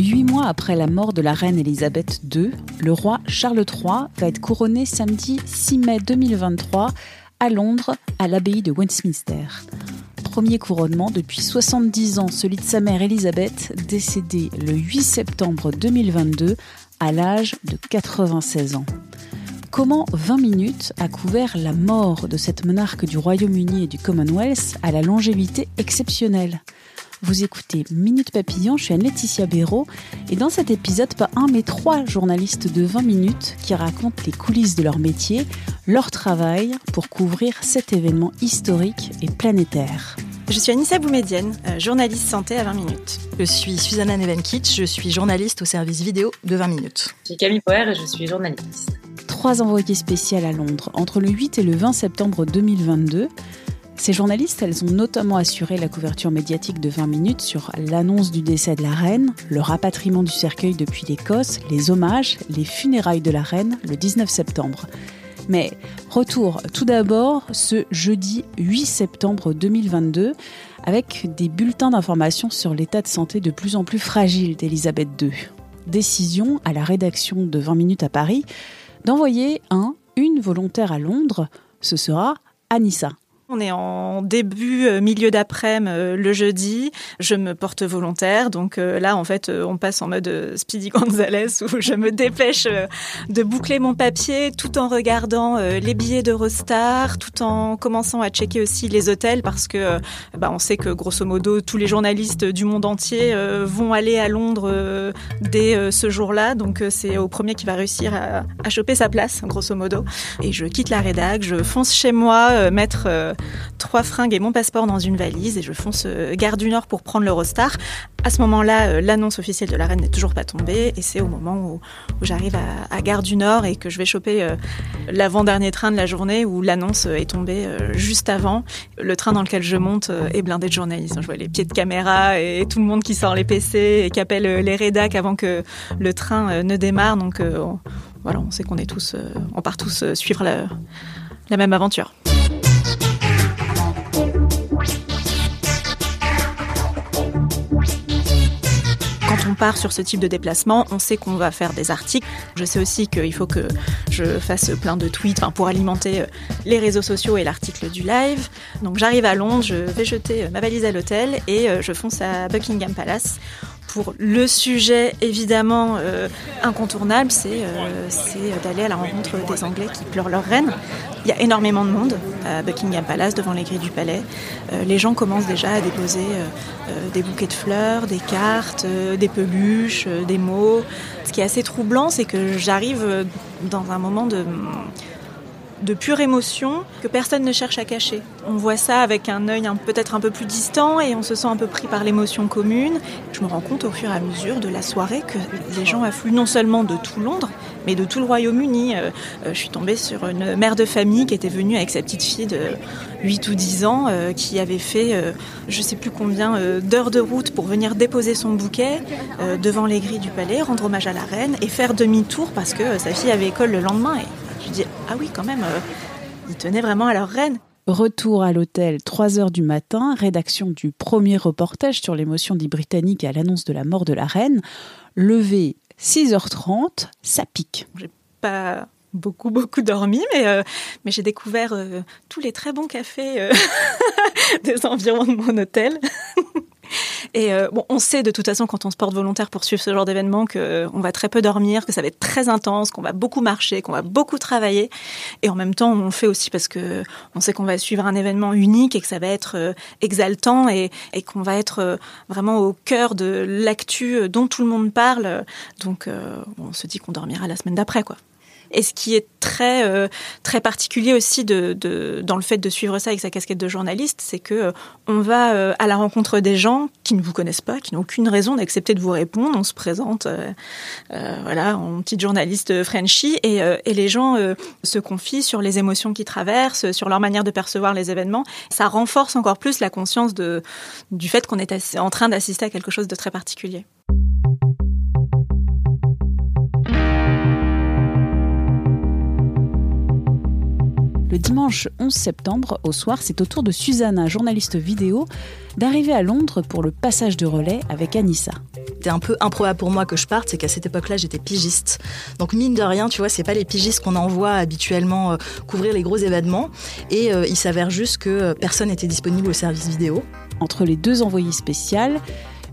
Huit mois après la mort de la reine Elisabeth II, le roi Charles III va être couronné samedi 6 mai 2023 à Londres, à l'abbaye de Westminster. Premier couronnement depuis 70 ans, celui de sa mère Elisabeth, décédée le 8 septembre 2022 à l'âge de 96 ans. Comment 20 minutes a couvert la mort de cette monarque du Royaume-Uni et du Commonwealth à la longévité exceptionnelle? Vous écoutez Minute Papillon, je suis Anne-Laetitia Béraud et dans cet épisode, pas un mais trois journalistes de 20 minutes qui racontent les coulisses de leur métier, leur travail pour couvrir cet événement historique et planétaire. Je suis Anissa Boumedienne, euh, journaliste santé à 20 minutes. Je suis Susanna Nevenkitsch, je suis journaliste au service vidéo de 20 minutes. Je suis Camille Poer et je suis journaliste. Trois envoyés spéciaux à Londres entre le 8 et le 20 septembre 2022. Ces journalistes, elles ont notamment assuré la couverture médiatique de 20 minutes sur l'annonce du décès de la reine, le rapatriement du cercueil depuis l'Écosse, les hommages, les funérailles de la reine le 19 septembre. Mais retour tout d'abord ce jeudi 8 septembre 2022 avec des bulletins d'information sur l'état de santé de plus en plus fragile d'Elisabeth II. Décision à la rédaction de 20 minutes à Paris d'envoyer un, une volontaire à Londres, ce sera Anissa. On est en début, euh, milieu d'après-midi euh, le jeudi. Je me porte volontaire. Donc euh, là, en fait, on passe en mode Speedy Gonzales où je me dépêche de boucler mon papier tout en regardant les billets d'Eurostar, tout en commençant à checker aussi les hôtels parce que bah, on sait que grosso modo tous les journalistes du monde entier vont aller à Londres dès ce jour-là. Donc c'est au premier qui va réussir à, à, choper sa place, grosso modo. Et je quitte la rédac, je fonce chez moi, mettre trois fringues et mon passeport dans une valise et je fonce euh, gare du Nord pour prendre l'Eurostar. À ce moment-là, euh, l'annonce officielle de la reine n'est toujours pas tombée et c'est au moment où, j'arrive à, gare du Nord et que je vais choper euh, l'avant-dernier train de la journée où l'annonce est tombée juste avant. Le train dans lequel je monte est blindé de journalistes. Je vois les pieds de caméra et tout le monde qui sort les PC et qui appelle les rédacs avant que le train ne démarre. Donc voilà, on sait qu'on est tous, on part tous suivre la, la même aventure. Sur ce type de déplacement, on sait qu'on va faire des articles. Je sais aussi qu'il faut que je fasse plein de tweets pour alimenter euh, les réseaux sociaux et l'article du live. Donc j'arrive à Londres, je vais jeter euh, ma valise à l'hôtel et euh, je fonce à Buckingham Palace pour le sujet évidemment incontournable, c'est d'aller à la rencontre des Anglais qui pleurent leur reine. Il y a énormément de monde à Buckingham Palace, devant les grilles du palais. Euh, les gens commencent déjà à déposer euh, euh, des bouquets de fleurs, des cartes, des peluches, des mots. Ce qui est assez troublant, c'est que j'arrive dans un moment de de pure émotion que personne ne cherche à cacher. On voit ça avec un œil peut-être un peu plus distant et on se sent un peu pris par l'émotion commune. Je me rends compte au fur et à mesure de la soirée que les gens affluent non seulement de tout Londres, mais de tout le Royaume-Uni. Euh, euh, je suis tombée sur une mère de famille qui était venue avec sa petite fille de 8 ou 10 ans euh, qui avait fait je sais plus combien d'heures de route pour venir déposer son bouquet devant les grilles du palais, rendre hommage à la reine et faire demi-tour parce que sa fille avait école le lendemain. Je dis ah oui quand même, ils tenaient vraiment à leur reine. Retour à l'hôtel, 3 heures du matin, rédaction du premier reportage sur l'émotion des Britanniques à l'annonce de la mort de la reine. Levé 6h30, ça pique. J'ai pas beaucoup beaucoup dormi, mais euh, mais j'ai découvert euh, tous les très bons cafés euh, des environs de mon hôtel. Et euh, bon, on sait de toute façon quand on se porte volontaire pour suivre ce genre d'événement qu'on euh, va très peu dormir, que ça va être très intense, qu'on va beaucoup marcher, qu'on va beaucoup travailler. Et en même temps, on le fait aussi parce que on sait qu'on va suivre un événement unique et que ça va être euh, exaltant et, et qu'on va être vraiment au cœur de l'actu dont tout le monde parle. Donc, on se dit qu'on dormira la semaine d'après, quoi. Et ce qui est très euh, très particulier aussi dans le fait de suivre ça avec sa casquette de journaliste, c'est que euh, on va euh, à la rencontre des gens qui ne vous connaissent pas, qui n'ont aucune raison d'accepter de vous répondre. On se présente, voilà, en petite journaliste Frenchy, et, les gens se confient sur les émotions qu'ils traversent, sur leur manière de percevoir les événements. Ça renforce encore plus la conscience du fait qu'on est en train d'assister à quelque chose de très particulier. Le dimanche 11 septembre, au soir, c'est au tour de Susanna, journaliste vidéo, d'arriver à Londres pour le passage de relais avec Anissa. C'était un peu improbable pour moi que je parte, c'est qu'à cette époque-là, j'étais pigiste. Donc mine de rien, tu vois, c'est pas les pigistes qu'on envoie habituellement euh, couvrir les gros événements. Et euh, il s'avère juste que euh, personne n'était disponible au service vidéo. Entre les deux envoyés spéciales,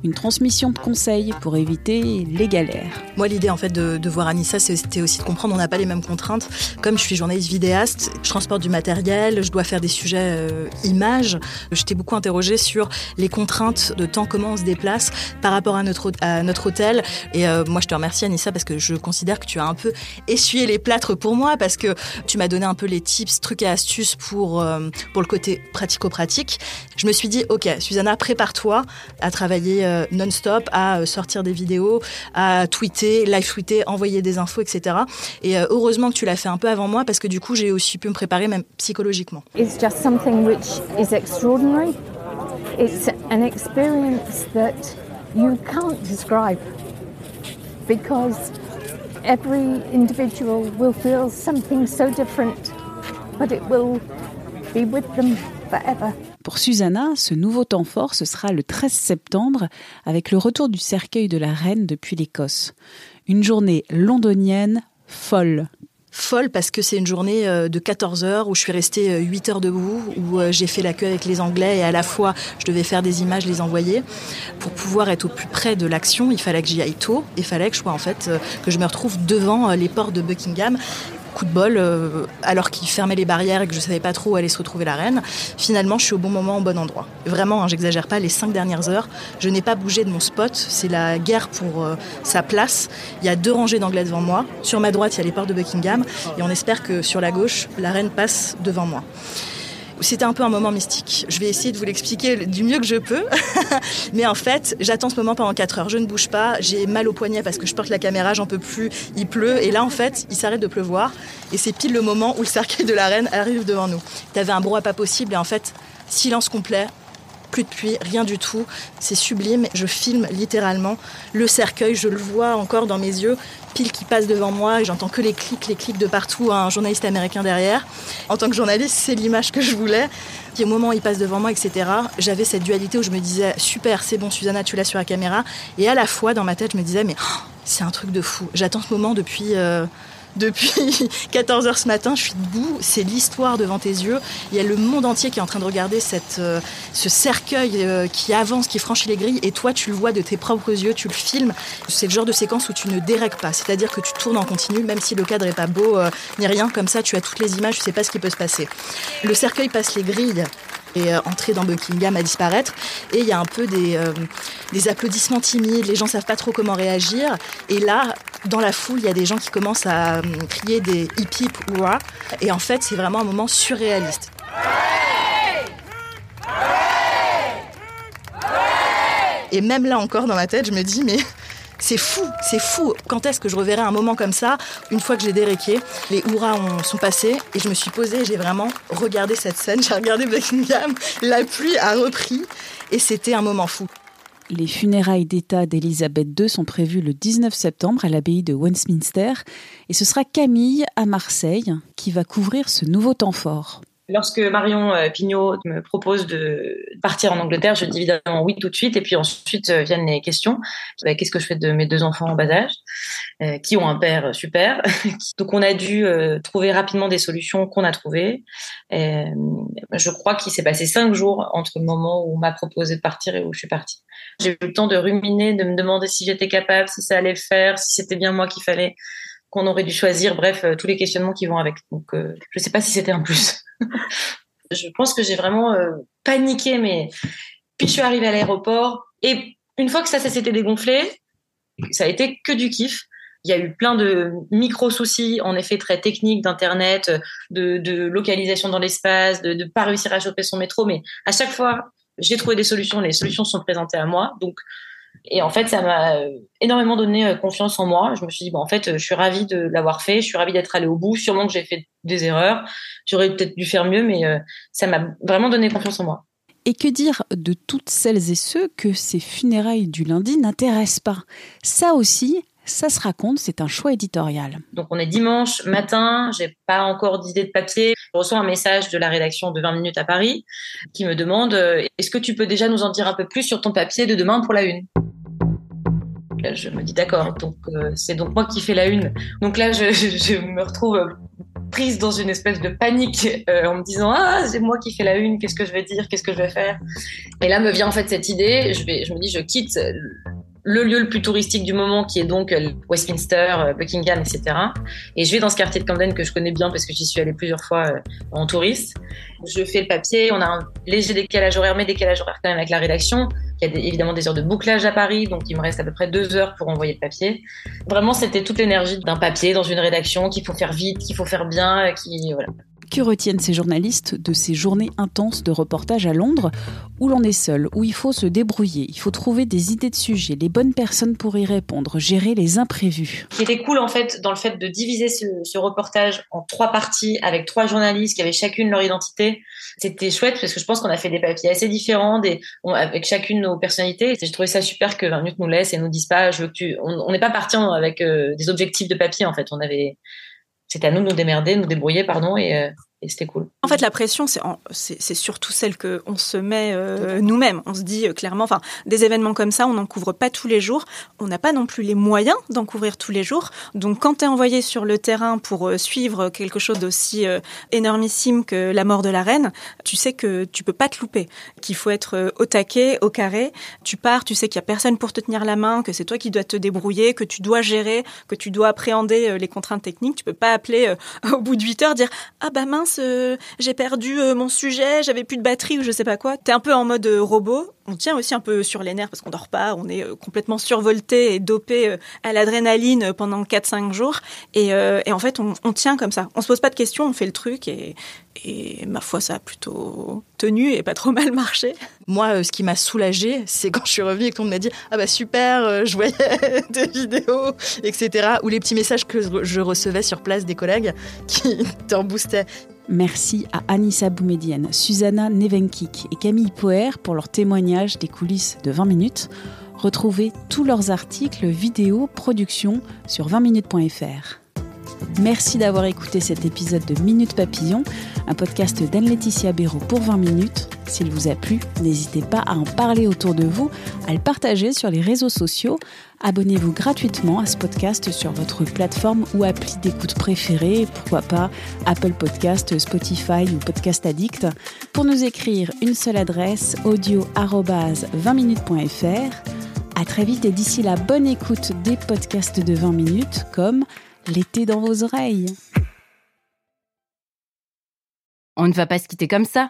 une transmission de conseils pour éviter les galères. Moi, l'idée en fait de, voir Anissa, c'était aussi de comprendre on n'a pas les mêmes contraintes. Comme je suis journaliste vidéaste, je transporte du matériel, je dois faire des sujets euh, images. Je t'ai beaucoup interrogé sur les contraintes de temps, comment on se déplace par rapport à notre, à notre hôtel. Et euh, moi, je te remercie Anissa parce que je considère que tu as un peu essuyé les plâtres pour moi parce que tu m'as donné un peu les tips, trucs et astuces pour, euh, pour le côté pratico-pratique. Je me suis dit, ok, Susanna, prépare-toi à travailler euh, non-stop à euh, sortir des vidéos, à tweeter, live tweeter, envoyer des infos, etc. Et euh, heureusement que tu l'as fait un peu avant moi parce que du coup j'ai aussi pu me préparer même psychologiquement. It's just something which is extraordinary. It's an experience that you can't describe because every individual will feel something so different, but it will be with them forever. Pour Susanna, ce nouveau temps fort, ce sera le 13 septembre, avec le retour du cercueil de la reine depuis l'Écosse. Une journée londonienne folle folle parce que c'est une journée euh, de 14 heures où je suis restée 8 euh, heures debout, où euh, j'ai fait la queue avec les Anglais et à la fois je devais faire des images, les envoyer. Pour pouvoir être au plus près de l'action, il fallait que j'y aille tôt, il fallait que je sois en fait, que je me retrouve devant les portes de Buckingham coup de bol, euh, alors qu'il fermait les barrières et que je savais pas trop où allait se retrouver la reine. Finalement, je suis au bon moment, au bon endroit. Vraiment, hein, j'exagère pas, les cinq dernières heures, je n'ai pas bougé de mon spot. C'est la guerre pour euh, sa place. Il y a deux rangées d'anglais devant moi. Sur ma droite, il y a les portes de Buckingham. Et on espère que sur la gauche, la reine passe devant moi. C'était un peu un moment mystique. Je vais essayer de vous l'expliquer du mieux que je peux. Mais en fait, j'attends ce moment pendant 4 heures. Je ne bouge pas. J'ai mal au poignet parce que je porte la caméra, j'en peux plus. Il pleut. Et là, en fait, il s'arrête de pleuvoir. Et c'est pile le moment où le cercueil de la reine arrive devant nous. T'avais un brouhaha pas possible. Et en fait, silence complet plus de pluie, rien du tout. C'est sublime. Je filme littéralement le cercueil, je le vois encore dans mes yeux, pile qui passe devant moi et j'entends que les clics, les clics de partout, un journaliste américain derrière. En tant que journaliste, c'est l'image que je voulais. Puis au moment où il passe devant moi, etc., j'avais cette dualité où je me disais super, c'est bon, Susanna, tu l'as sur la caméra. Et à la fois, dans ma tête, je me disais mais oh, c'est un truc de fou. J'attends ce moment depuis. Euh, depuis 14 heures ce matin, je suis debout, c'est l'histoire devant tes yeux. Il y a le monde entier qui est en train de regarder euh, ce cercueil euh, qui avance, qui franchit les grilles, et toi tu le vois de tes propres yeux, tu le filmes. C'est le genre de séquence où tu ne dérègles pas, c'est-à-dire que tu tournes en continu, même si le cadre est pas beau euh, ni rien, comme ça tu as toutes les images, tu sais pas ce qui peut se passer. Le cercueil passe les grilles, et entrer dans Buckingham à disparaître. Et il y a un peu des, des applaudissements timides, les gens savent pas trop comment réagir. Et là, dans la foule, il y a des gens qui commencent à crier des hip hip hurrah. Et en fait, c'est vraiment un moment surréaliste. Et même là encore dans ma tête, je me dis, mais c'est fou, c'est fou. Quand est-ce que je reverrai un moment comme ça Une fois que j'ai déréqué, les hurrahs sont passés et je me suis posée, j'ai vraiment regardé cette scène, j'ai regardé Buckingham, la pluie a repris et c'était un moment fou. Les funérailles d'État d'Élisabeth II sont prévues le 19 septembre à l'abbaye de Westminster et ce sera Camille à Marseille qui va couvrir ce nouveau temps fort. Lorsque Marion euh, Pignot me propose de partir en Angleterre, je dis évidemment oui tout de suite. Et puis ensuite euh, viennent les questions. Bah, qu'est-ce que je fais de mes deux enfants en bas âge, euh, qui ont un père super Donc on a dû trouver rapidement des solutions qu'on a trouvées. Je crois qu'il s'est passé cinq jours entre le moment où on m'a proposé de partir et où je suis partie. J'ai eu le temps de ruminer, de me demander si j'étais capable, si ça allait faire, si c'était bien moi qu'il fallait qu'on aurait dû choisir. Bref, tous les questionnements qui vont avec. Donc je ne sais pas si c'était un plus. Je pense que j'ai vraiment euh, paniqué, mais puis je suis arrivée à l'aéroport et une fois que ça, s'était dégonflé, ça a été que du kiff. il y a eu plein de micro soucis, en effet très techniques d'internet, de, de, localisation dans l'espace, de ne pas réussir à choper son métro, mais à chaque fois j'ai trouvé des solutions, les solutions sont présentées à moi, donc et en fait, ça m'a énormément donné euh, confiance en moi. Je me suis dit, bon, en fait, je suis ravie de l'avoir fait, je suis ravie d'être allée au bout. Sûrement que j'ai fait des erreurs, j'aurais peut-être dû faire mieux, mais euh, ça m'a vraiment donné confiance en moi. Et que dire de toutes celles et ceux que ces funérailles du lundi n'intéressent pas? Ça aussi, ça se raconte, c'est un choix éditorial. Donc on est dimanche matin, j'ai pas encore d'idée de papier. Je reçois un message de la rédaction de 20 minutes à Paris qui me demande euh, est-ce que tu peux déjà nous en dire un peu plus sur ton papier de demain pour la une? Là, je me dis d'accord, donc euh, c'est donc moi qui fais la une. Donc là, je, me retrouve prise dans une espèce de panique euh, en me disant ah c'est moi qui fais la une, qu'est-ce que je vais dire, qu'est-ce que je vais faire? Et là me vient en fait cette idée. Je vais, je me dis je quitte le lieu le plus touristique du moment, qui est donc euh, Westminster, euh, Buckingham, etc. Et je vais dans ce quartier de Camden que je connais bien parce que j'y suis allée plusieurs fois euh, en touriste. Je fais le papier, on a un léger décalage horaire, mais décalage horaire quand même avec la rédaction. Il y a évidemment des heures de bouclage à Paris, donc il me reste à peu près deux heures pour envoyer le papier. Vraiment, c'était toute l'énergie d'un papier dans une rédaction qu'il faut faire vite, qu'il faut faire bien, qui voilà. Que retiennent ces journalistes de ces journées intenses de reportage à Londres, où l'on est seul, où il faut se débrouiller, il faut trouver des idées de sujets, les bonnes personnes pour y répondre, gérer les imprévus. Ce qui était cool en fait dans le fait de diviser ce, reportage en trois parties avec trois journalistes qui avaient chacune leur identité, c'était chouette parce que je pense qu'on a fait des papiers assez différents, avec chacune nos personnalités. J'ai trouvé ça super que 20 minutes nous laisse et nous disent pas, je veux que tu, on n'est pas parti avec euh, des objectifs de papier en fait. On avait c'était à nous de nous démerder, de nous débrouiller, pardon, et, euh, et c'était cool. En fait, la pression, c'est surtout celle que on se met euh, nous-mêmes. On se dit euh, clairement, enfin, des événements comme ça, on n'en couvre pas tous les jours. On n'a pas non plus les moyens d'en couvrir tous les jours. Donc, quand tu es envoyé sur le terrain pour euh, suivre quelque chose d'aussi énormissime que la mort de la reine, tu sais que tu peux pas te louper, qu'il faut être au taquet, au carré. Tu pars, tu sais qu'il y a personne pour te tenir la main, que c'est toi qui dois te débrouiller, que tu dois gérer, que tu dois appréhender les contraintes techniques. Tu peux pas appeler au bout de 8 heures dire ah bah mince euh, j'ai perdu euh, mon sujet, j'avais plus de batterie ou je sais pas quoi. T'es un peu en mode euh, robot. On tient aussi un peu sur les nerfs parce qu'on dort pas, on est complètement survolté et dopé à l'adrénaline pendant 4-5 jours. Et, en fait, on, tient comme ça. On se pose pas de questions, on fait le truc et, ma foi, ça a plutôt tenu et pas trop mal marché. Moi, ce qui m'a soulagée, c'est quand je suis revenue et qu'on m'a dit Ah bah super, je voyais des vidéos, etc. Ou les petits messages que je recevais sur place des collègues qui t'en boostaient. Merci à Anissa Boumedienne, Susanna Nevenkik et Camille Poer pour leur témoignage des coulisses de 20 minutes. Retrouvez tous leurs articles, vidéos, productions sur 20minutes.fr. Merci d'avoir écouté cet épisode de Minute Papillon, un podcast d'Anne-Laetitia Béraud pour 20 minutes. S'il vous a plu, n'hésitez pas à en parler autour de vous, à le partager sur les réseaux sociaux. Abonnez-vous gratuitement à ce podcast sur votre plateforme ou appli d'écoute préférée, pourquoi pas Apple Podcast, Spotify ou Podcast Addict. Pour nous écrire, une seule adresse audio-20minutes.fr. À très vite et d'ici la bonne écoute des podcasts de 20 minutes comme l'été dans vos oreilles. On ne va pas se quitter comme ça.